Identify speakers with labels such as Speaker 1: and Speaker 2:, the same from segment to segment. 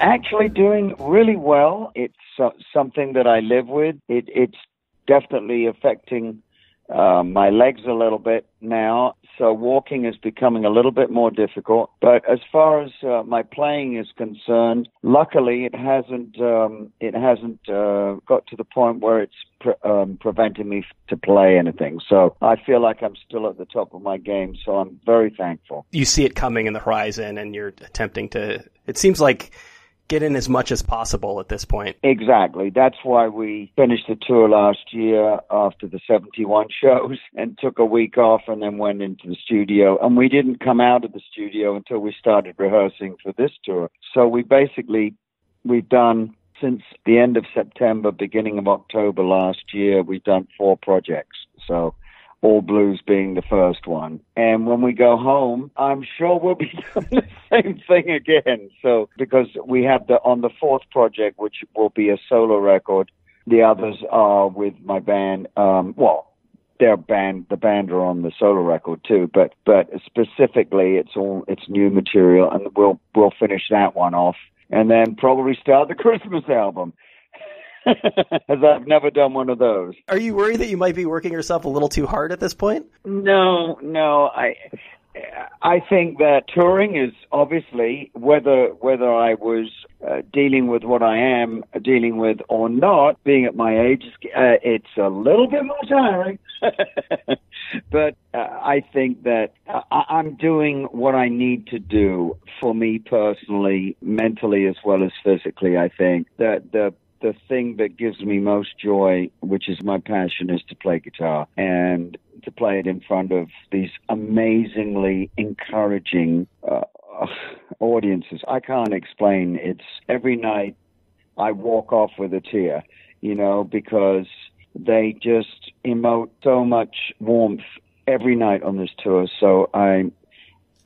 Speaker 1: Actually doing really well. It's uh, something that I live with. It, it's definitely affecting uh, my legs a little bit now, so walking is becoming a little bit more difficult. But as far as uh, my playing is concerned, luckily it hasn't um, it hasn't uh, got to the point where it's pre- um, preventing me to play anything. So I feel like I'm still at the top of my game. So I'm very thankful.
Speaker 2: You see it coming in the horizon, and you're attempting to. It seems like get in as much as possible at this point.
Speaker 1: Exactly. That's why we finished the tour last year after the 71 shows and took a week off and then went into the studio. And we didn't come out of the studio until we started rehearsing for this tour. So we basically, we've done since the end of September, beginning of October last year, we've done four projects. So all Blues being the first one. And when we go home, I'm sure we'll be doing the same thing again. So, because we have the, on the fourth project, which will be a solo record, the others are with my band, um, well, their band, the band are on the solo record too, but, but specifically it's all, it's new material and we'll, we'll finish that one off and then probably start the Christmas album. as I've never done one of those.
Speaker 2: Are you worried that you might be working yourself a little too hard at this point?
Speaker 1: No, no. I I think that touring is obviously whether whether I was uh, dealing with what I am dealing with or not. Being at my age, uh, it's a little bit more tiring. but uh, I think that I- I'm doing what I need to do for me personally, mentally as well as physically. I think that the the thing that gives me most joy, which is my passion, is to play guitar and to play it in front of these amazingly encouraging uh, audiences. I can't explain. It's every night I walk off with a tear, you know, because they just emote so much warmth every night on this tour. So I,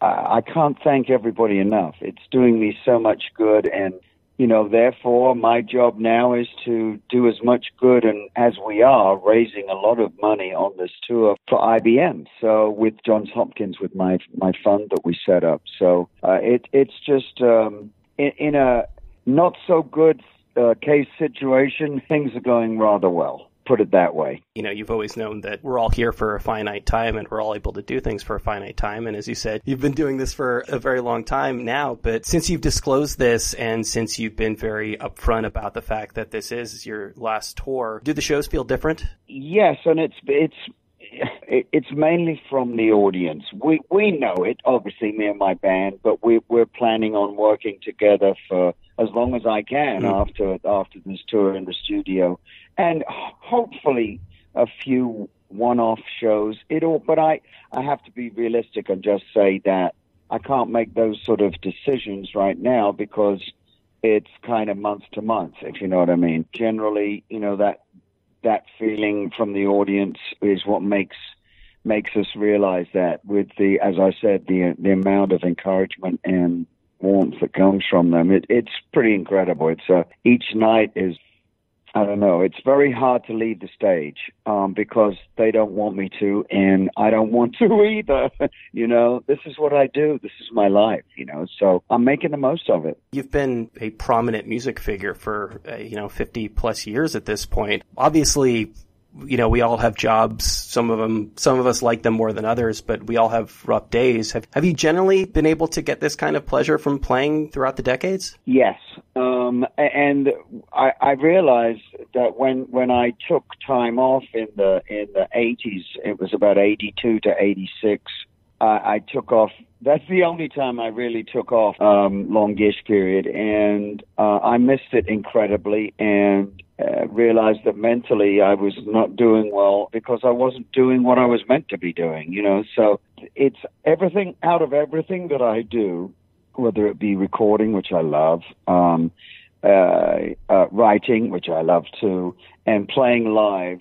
Speaker 1: I can't thank everybody enough. It's doing me so much good and you know, therefore, my job now is to do as much good and as we are raising a lot of money on this tour for IBM. So with Johns Hopkins, with my my fund that we set up. So uh, it it's just um, in, in a not so good uh, case situation, things are going rather well put it that way.
Speaker 2: You know, you've always known that we're all here for a finite time and we're all able to do things for a finite time. And as you said, you've been doing this for a very long time now. But since you've disclosed this and since you've been very upfront about the fact that this is your last tour, do the shows feel different?
Speaker 1: Yes, and it's it's it's mainly from the audience. We we know it, obviously, me and my band, but we we're planning on working together for as long as I can mm. after after this tour in the studio, and hopefully a few one-off shows. It all, but I I have to be realistic and just say that I can't make those sort of decisions right now because it's kind of month to month, if you know what I mean. Generally, you know that that feeling from the audience is what makes makes us realize that with the, as I said, the the amount of encouragement and warmth that comes from them, it, it's pretty incredible. It's uh, each night is I don't know. It's very hard to leave the stage um, because they don't want me to, and I don't want to either. you know, this is what I do. This is my life. You know, so I'm making the most of it.
Speaker 2: You've been a prominent music figure for uh, you know 50 plus years at this point. Obviously, you know, we all have jobs. Some of them, some of us like them more than others, but we all have rough days. Have, have you generally been able to get this kind of pleasure from playing throughout the decades?
Speaker 1: Yes. Um, and I, I realized that when, when I took time off in the, in the 80s, it was about 82 to 86, I, I took off. That's the only time I really took off um, longish period, and uh, I missed it incredibly. And uh, realized that mentally I was not doing well because I wasn't doing what I was meant to be doing. You know, so it's everything out of everything that I do, whether it be recording, which I love. Um, uh, uh, writing, which I love too, and playing live,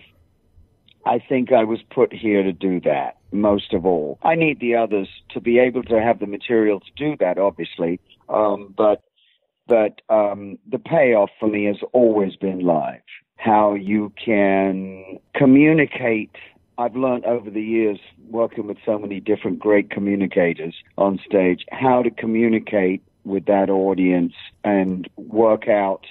Speaker 1: I think I was put here to do that most of all. I need the others to be able to have the material to do that, obviously. Um, but but um, the payoff for me has always been live. How you can communicate. I've learned over the years working with so many different great communicators on stage how to communicate with that audience and work out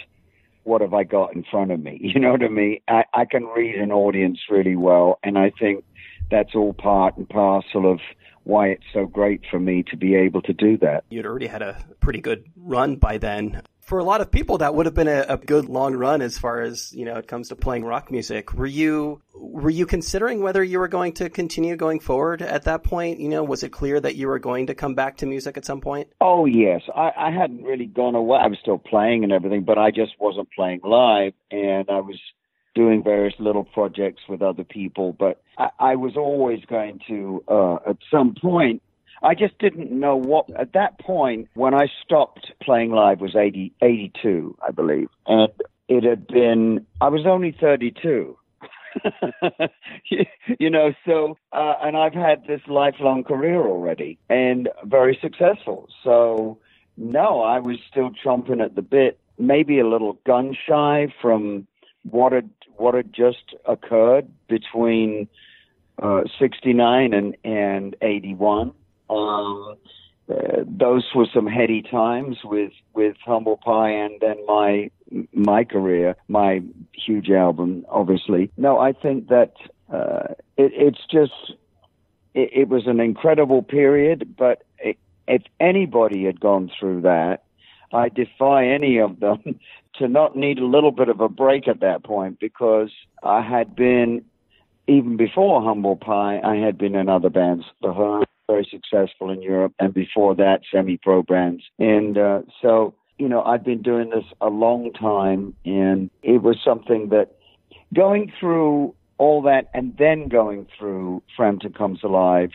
Speaker 1: what have I got in front of me. You know what I mean? I, I can read an audience really well, and I think that's all part and parcel of why it's so great for me to be able to do that.
Speaker 2: You'd already had a pretty good run by then for a lot of people, that would have been a, a, good long run as far as you know it comes to playing rock music. Were you were you considering whether you were going to continue going forward at that point? You know, was it clear that you were going to come back to music at some point?
Speaker 1: Oh yes, I, I hadn't really gone away. I was still playing and everything, but I just wasn't playing live, and I was doing various little projects with other people. But I, I was always going to, uh, at some point, I just didn't know what, at that point, when I stopped playing live was 80, 82, I believe. And it had been, I was only 32. you know, so, uh, and I've had this lifelong career already and very successful. So, no, I was still chomping at the bit, maybe a little gun shy from what had, what had just occurred between, uh, 69 and, and 81 um, uh, those were some heady times with with Humble Pie and then my my career, my huge album, obviously. No, I think that uh, it, it's just it, it, was an incredible period. But it, if anybody had gone through that, I defy any of them to not need a little bit of a break at that point because I had been even before Humble Pie, I had been in other bands, The very successful in Europe, and before that, semi-pro brands. And uh, so, you know, I've been doing this a long time, and it was something that going through all that and then going through Frampton Comes Alive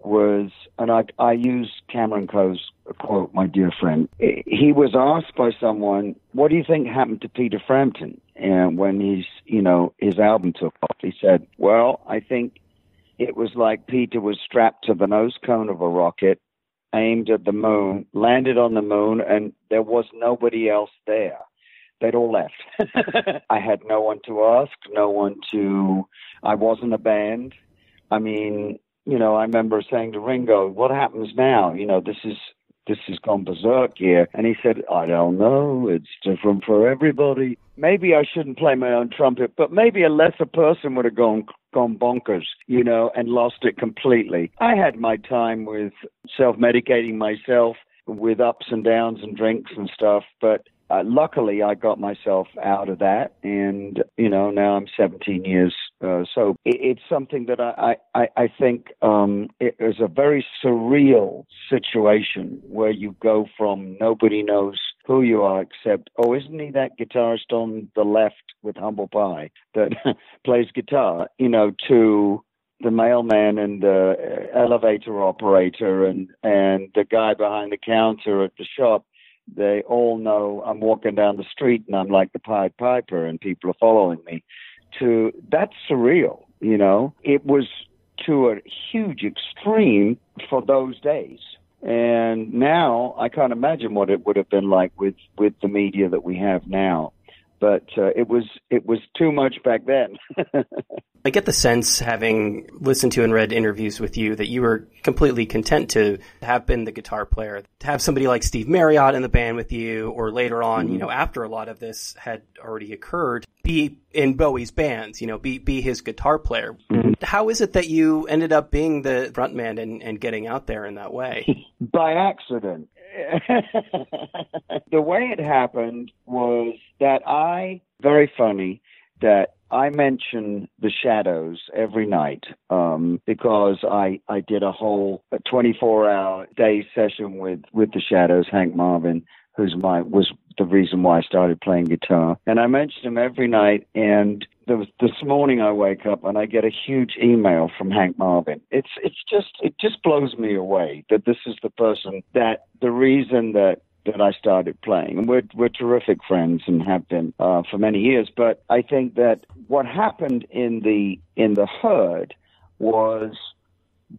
Speaker 1: was, and I, I use Cameron Coe's quote, my dear friend. He was asked by someone, "What do you think happened to Peter Frampton?" And when he's, you know, his album took off, he said, "Well, I think it was like Peter was strapped to the nose cone of a rocket, aimed at the moon, landed on the moon, and there was nobody else there. They'd all left. I had no one to ask, no one to. I wasn't a band. I mean, you know, I remember saying to Ringo, "What happens now? You know, this is this has gone berserk here. And he said, I don't know. It's different for everybody. Maybe I shouldn't play my own trumpet, but maybe a lesser person would have gone gone bonkers, you know, and lost it completely. I had my time with self-medicating myself with ups and downs and drinks and stuff, but uh, luckily I got myself out of that, and you know now I'm 17 years uh, so. It, it's something that I I, I think um, it is a very surreal situation where you go from nobody knows who you are except oh isn't he that guitarist on the left with Humble Pie that plays guitar you know to the mailman and the elevator operator and and the guy behind the counter at the shop they all know I'm walking down the street and I'm like the Pied Piper and people are following me. To that's surreal, you know. It was to a huge extreme for those days. And now I can't imagine what it would have been like with with the media that we have now but uh, it was it was too much back then.
Speaker 2: I get the sense, having listened to and read interviews with you, that you were completely content to have been the guitar player, to have somebody like Steve Marriott in the band with you, or later on, mm-hmm. you know, after a lot of this had already occurred, be in Bowie's bands, you know, be be his guitar player. Mm-hmm. How is it that you ended up being the frontman and, and getting out there in that way?
Speaker 1: By accident. the way it happened was that I, very funny, that I mention the shadows every night um, because I, I did a whole 24 hour day session with, with the shadows, Hank Marvin, who's my was the reason why I started playing guitar. And I mentioned him every night. And was, this morning I wake up and I get a huge email from Hank Marvin. It's it's just it just blows me away that this is the person that the reason that that I started playing. And we're we're terrific friends and have been uh, for many years. But I think that what happened in the in the herd was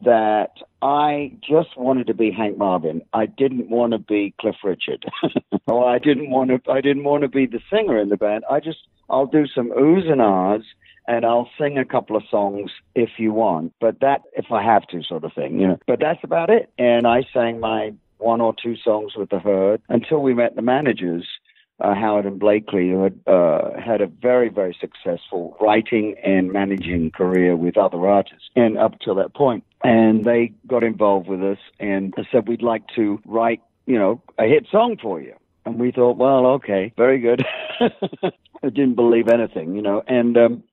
Speaker 1: that I just wanted to be Hank Marvin. I didn't want to be Cliff Richard. or I didn't want to I didn't want to be the singer in the band. I just I'll do some oohs and ahs and I'll sing a couple of songs if you want. But that if I have to sort of thing, you know. But that's about it. And I sang my one or two songs with the Herd until we met the managers uh, Howard and Blakely, who had uh, had a very, very successful writing and managing career with other artists, and up till that. And they got involved with us and said, "We'd like to write, you know, a hit song for you." And we thought, "Well, okay, very good." I didn't believe anything, you know, and um,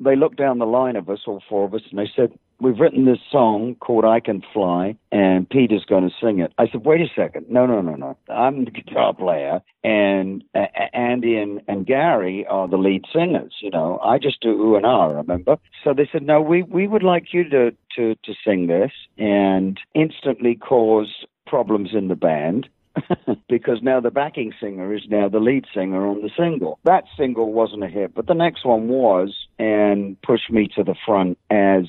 Speaker 1: they looked down the line of us, all four of us, and they said, we've written this song called I Can Fly, and Peter's going to sing it. I said, wait a second. No, no, no, no. I'm the guitar player, and uh, Andy and, and Gary are the lead singers. You know, I just do ooh and ah, remember? So they said, no, we, we would like you to, to, to sing this, and instantly cause problems in the band. because now the backing singer is now the lead singer on the single. That single wasn't a hit, but the next one was and pushed me to the front as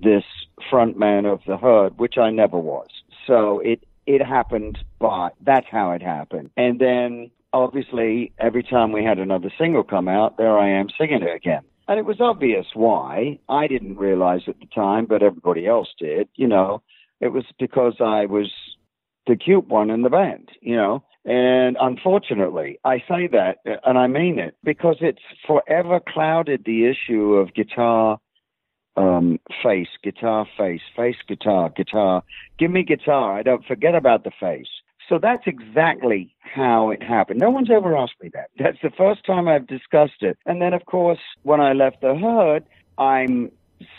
Speaker 1: this frontman of the herd, which I never was. So it it happened, but that's how it happened. And then obviously every time we had another single come out, there I am singing it again. And it was obvious why. I didn't realize at the time, but everybody else did. You know, it was because I was the cute one in the band, you know. And unfortunately, I say that, and I mean it, because it's forever clouded the issue of guitar um, face, guitar, face, face, guitar, guitar. Give me guitar. I don't forget about the face. So that's exactly how it happened. No one's ever asked me that. That's the first time I've discussed it. And then, of course, when I left the herd, I'm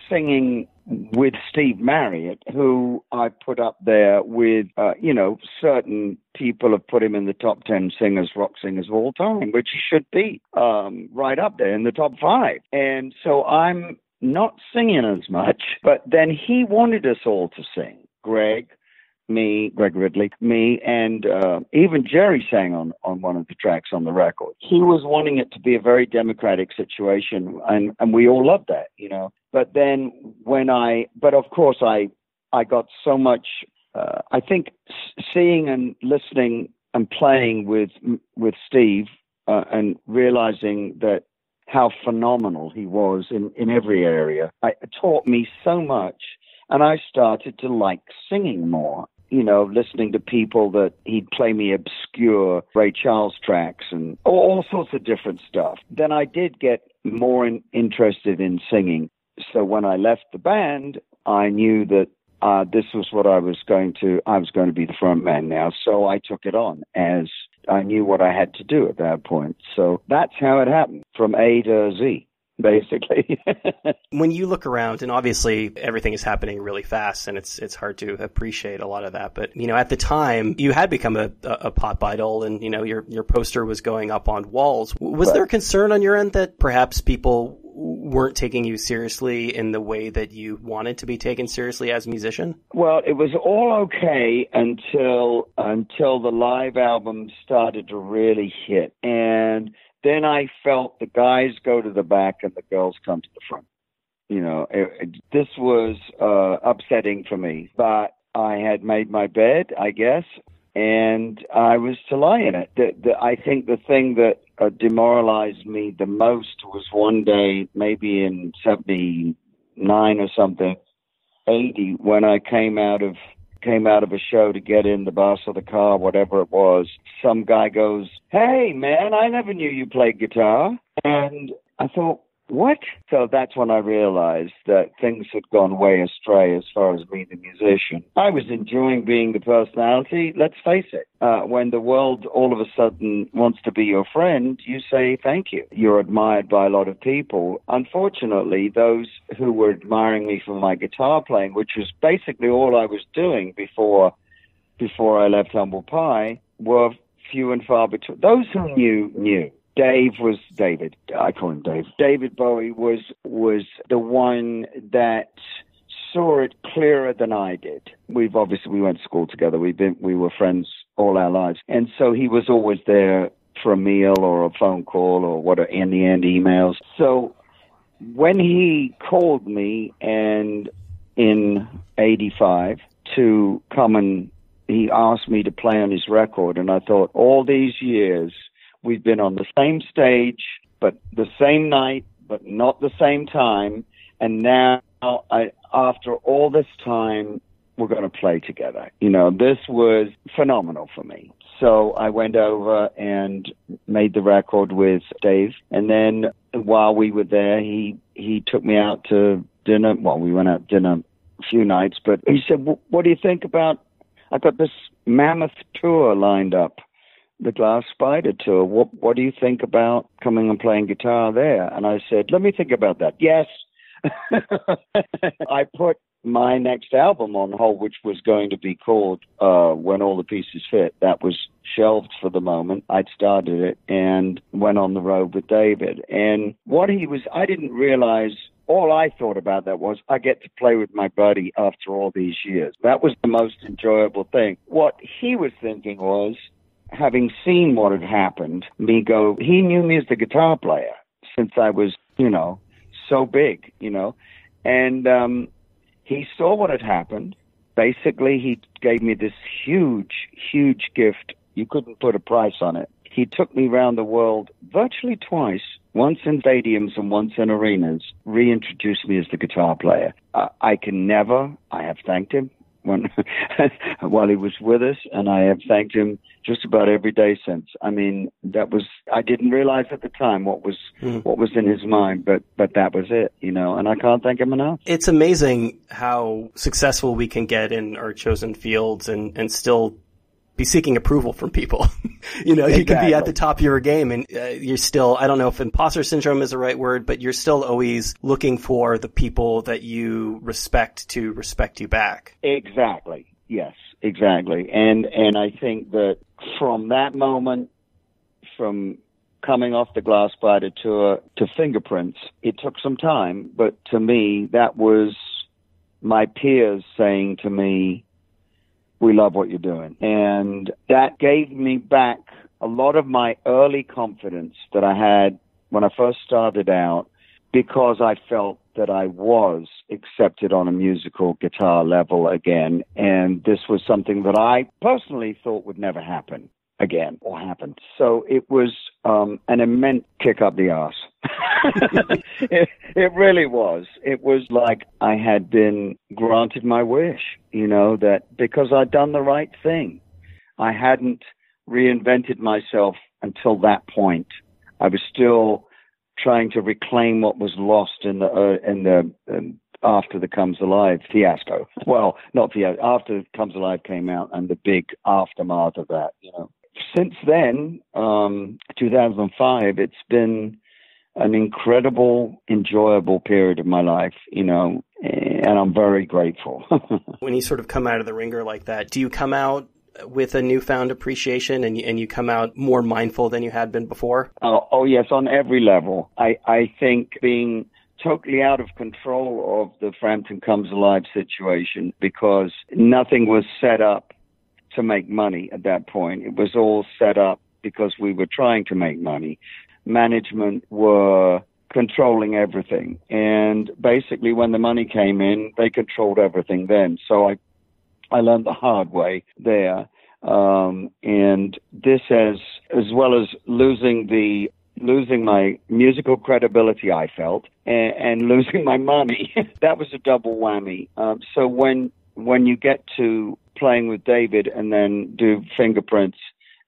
Speaker 1: singing with Steve Marriott, who I put up there with, uh, you know, certain people have put him in the top 10 singers, rock singers of all time, which he should be um, right up there in the top five. And so I'm not singing as much, but then he wanted us all to sing. Greg, me, Greg Ridley, me, and uh, even Jerry sang on, on one of the tracks on the record. He was wanting it to be a very democratic situation, and, and we all loved that, you know. But then when I, but of course I, I got so much. Uh, I think seeing and listening and playing with with Steve uh, and realizing that how phenomenal he was in, in every area. It taught me so much, and I started to like singing more. You know, listening to people that he'd play me obscure Ray Charles tracks and all, all sorts of different stuff. Then I did get more in, interested in singing. So when I left the band, I knew that uh, this was what I was going to. I was going to be the front man now, so I took it on as I knew what I had to do at that point. So that's how it happened from A to Z basically.
Speaker 2: when you look around, and obviously everything is happening really fast, and it's it's hard to appreciate a lot of that. But you know, at the time, you had become a, a pop idol, and you know your your poster was going up on walls. Was right. there concern on your end that perhaps people weren't taking you seriously in the way that you wanted to be taken seriously as a musician?
Speaker 1: Well, it was all okay until until the live album started to really hit. And then I felt the guys go to the back and the girls come to the front. You know, it, it, this was uh, upsetting for me, but I had made my bed, I guess, and I was to lie in it. The, the, I think the thing that uh, demoralized me the most was one day, maybe in 79 or something, 80, when I came out of came out of a show to get in the bus or the car, whatever it was. Some guy goes, "Hey, man, I never knew you played guitar." And I thought, what? So that's when I realized that things had gone way astray as far as being a musician. I was enjoying being the personality. Let's face it. Uh, when the world all of a sudden wants to be your friend, you say thank you. You're admired by a lot of people. Unfortunately, those who were admiring me for my guitar playing, which was basically all I was doing before before I left Humble Pie, were few and far between. Those who knew knew. Dave was David. I call him Dave. David Bowie was was the one that saw it clearer than I did. We've obviously we went to school together. We've been we were friends all our lives, and so he was always there for a meal or a phone call or what in the end emails. So when he called me and in '85 to come and he asked me to play on his record, and I thought all these years We've been on the same stage, but the same night, but not the same time. And now, I, after all this time, we're going to play together. You know, this was phenomenal for me. So I went over and made the record with Dave. And then while we were there, he, he took me out to dinner. Well, we went out to dinner a few nights, but he said, what do you think about, I've got this mammoth tour lined up the Glass Spider tour. What what do you think about coming and playing guitar there? And I said, let me think about that. Yes. I put my next album on hold, which was going to be called uh, When All the Pieces Fit. That was shelved for the moment. I'd started it and went on the road with David. And what he was, I didn't realize all I thought about that was I get to play with my buddy after all these years. That was the most enjoyable thing. What he was thinking was, having seen what had happened, me go, he knew me as the guitar player since I was, you know, so big, you know, and um, he saw what had happened. Basically, he gave me this huge, huge gift. You couldn't put a price on it. He took me around the world virtually twice, once in stadiums and once in arenas, reintroduced me as the guitar player. I, I can never, I have thanked him when while he was with us, and I have thanked him just about every day since. I mean, that was I didn't realize at the time what was mm. what was in his mind, but but that was it, you know. And I can't thank him enough.
Speaker 2: It's amazing how successful we can get in our chosen fields and and still be seeking approval from people. you know, exactly. you can be at the top of your game and uh, you're still, I don't know if imposter syndrome is the right word, but you're still always looking for the people that you respect to respect you back.
Speaker 1: Exactly. Yes, exactly. And, and I think that from that moment, from coming off the Glass Spider tour to Fingerprints, it took some time, but to me, that was my peers saying to me, we love what you're doing. And that gave me back a lot of my early confidence that I had when I first started out because I felt that I was accepted on a musical guitar level again. And this was something that I personally thought would never happen again or happen. So it was um, an immense kick up the ass. it, it really was. It was like I had been granted my wish, you know, that because I'd done the right thing. I hadn't reinvented myself until that point. I was still trying to reclaim what was lost in the uh, in the um, after the Comes Alive fiasco. Well, not the after Comes Alive came out and the big aftermath of that. You know, since then, um, 2005, it's been an incredible, enjoyable period of my life, you know, and I'm very grateful.
Speaker 2: when you sort of come out of the ringer like that, do you come out with a newfound appreciation and you, and you come out more mindful than you had been before?
Speaker 1: Oh, oh yes, on every level. I, I think being totally out of control of the Frampton Comes Alive situation because nothing was set up to make money at that point. It was all set up because we were trying to make money. Management were controlling everything. And basically when the money came in, they controlled everything then. So I, I learned the hard way there. Um, and this has, as well as losing the losing my musical credibility, I felt, and, and losing my money. that was a double whammy. Um, so when when you get to playing with David and then do fingerprints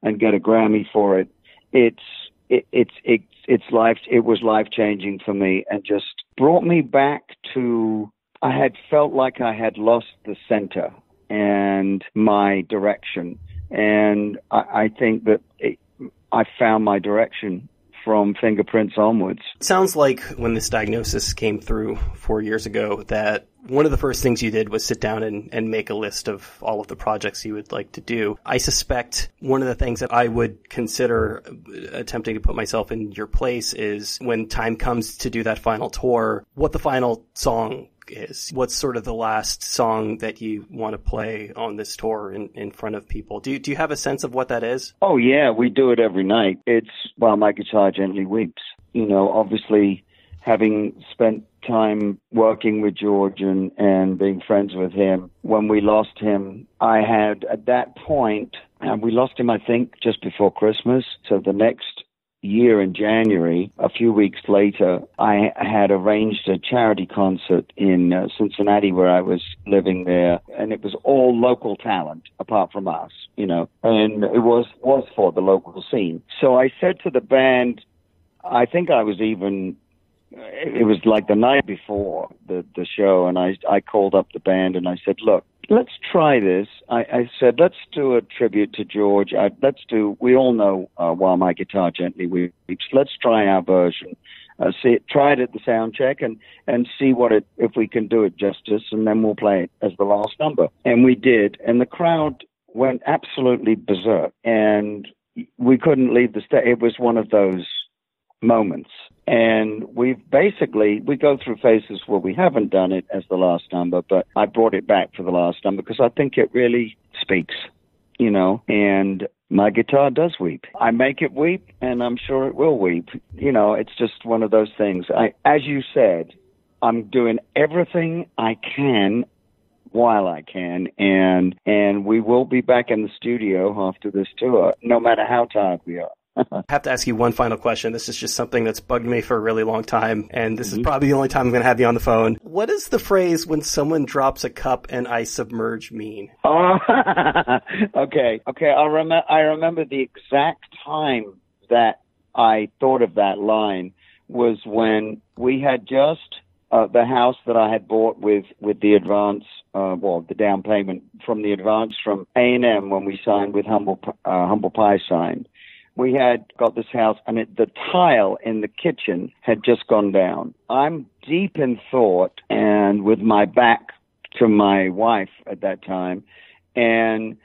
Speaker 1: and get a Grammy for it, it's it, it's it, it's life. It was life changing for me and just brought me back to. I had felt like I had lost the center and my direction, and I, I think that it, I found my direction from fingerprints onwards.
Speaker 2: It sounds like when this diagnosis came through four years ago that one of the first things you did was sit down and, and make a list of all of the projects you would like to do. I suspect one of the things that I would consider attempting to put myself in your place is when time comes to do that final tour, what the final song is. What's sort of the last song that you want to play on this tour in, in front of people? Do you, do you have a sense of what that is?
Speaker 1: Oh yeah, we do it every night. It's While My Guitar Gently Weeps. You know, obviously having spent time working with George and, and being friends with him, when we lost him, I had at that point, and we lost him, I think, just before Christmas. So the next year in January, a few weeks later, I had arranged a charity concert in uh, Cincinnati where I was living there, and it was all local talent apart from us, you know, and it was was for the local scene. So I said to the band, I think I was even it was like the night before the the show, and I I called up the band and I said, look, let's try this. I, I said, let's do a tribute to George. I, let's do. We all know uh, while my guitar gently weeps. Let's try our version. Uh, see it, try it at the sound check and and see what it if we can do it justice, and then we'll play it as the last number. And we did, and the crowd went absolutely berserk, and we couldn't leave the stage. It was one of those moments. And we've basically, we go through phases where we haven't done it as the last number, but I brought it back for the last number because I think it really speaks, you know, and my guitar does weep. I make it weep and I'm sure it will weep. You know, it's just one of those things. I, as you said, I'm doing everything I can while I can and and we will be back in the studio after this tour no matter how tired we are.
Speaker 2: I have to ask you one final question. This is just something that's bugged me for a really long time, and this mm-hmm. is probably the only time I'm going to have you on the phone. What does the phrase "when someone drops a cup and I submerge" mean?
Speaker 1: Oh, okay, okay. I remember. I remember the exact time that I thought of that line was when we had just uh, the house that I had bought with with the advance, uh, well, the down payment from the advance from A and M when we signed with Humble uh, Humble Pie signed we had got this house and it, the tile in the kitchen had just gone down. I'm deep in thought and with my back to my wife at that time and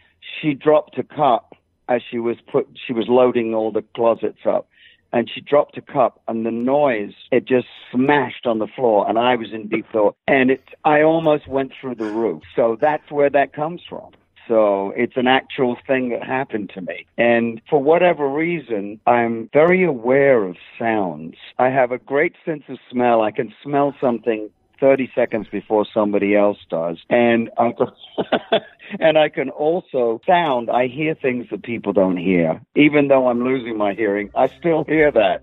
Speaker 1: she dropped a cup as she was put she was loading all the closets up and she dropped a cup and the noise it just smashed on the floor and I was in deep thought and it I almost went through the roof. So that's where that comes from. So it's an actual thing that happened to me. And for whatever reason, I'm very aware of sounds. I have a great sense of smell. I can smell something 30 seconds before somebody else does. And I can, and I can also sound, I hear things that people don't hear. Even though I'm losing my hearing, I still hear that.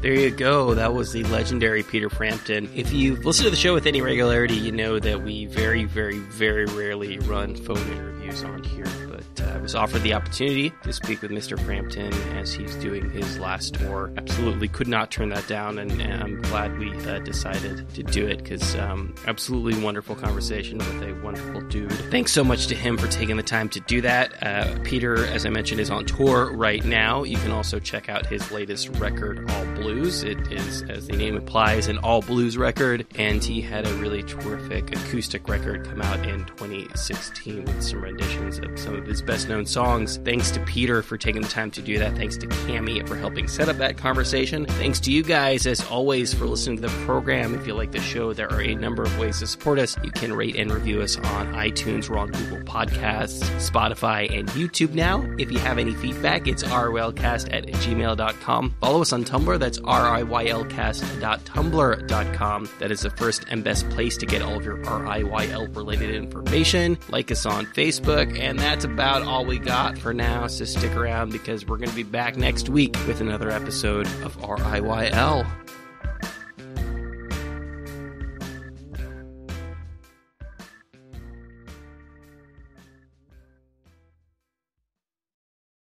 Speaker 2: There you go. That was the legendary Peter Frampton. If you've listened to the show with any regularity, you know that we very, very, very rarely run phone interviews on here but uh, was offered the opportunity to speak with Mr. Frampton as he's doing his last tour. Absolutely could not turn that down, and, and I'm glad we uh, decided to do it because um, absolutely wonderful conversation with a wonderful dude. Thanks so much to him for taking the time to do that. Uh, Peter, as I mentioned, is on tour right now. You can also check out his latest record, All Blues. It is, as the name implies, an all blues record, and he had a really terrific acoustic record come out in 2016 with some of some of his best known songs. Thanks to Peter for taking the time to do that. Thanks to Cami for helping set up that conversation. Thanks to you guys, as always, for listening to the program. If you like the show, there are a number of ways to support us. You can rate and review us on iTunes. We're on Google Podcasts, Spotify, and YouTube now. If you have any feedback, it's rylcast at gmail.com. Follow us on Tumblr. That's riyLcast.tumblr.com. That is the first and best place to get all of your RIYL related information. Like us on Facebook, and that's about about all we got for now, so stick around because we're going to be back next week with another episode of RIYL.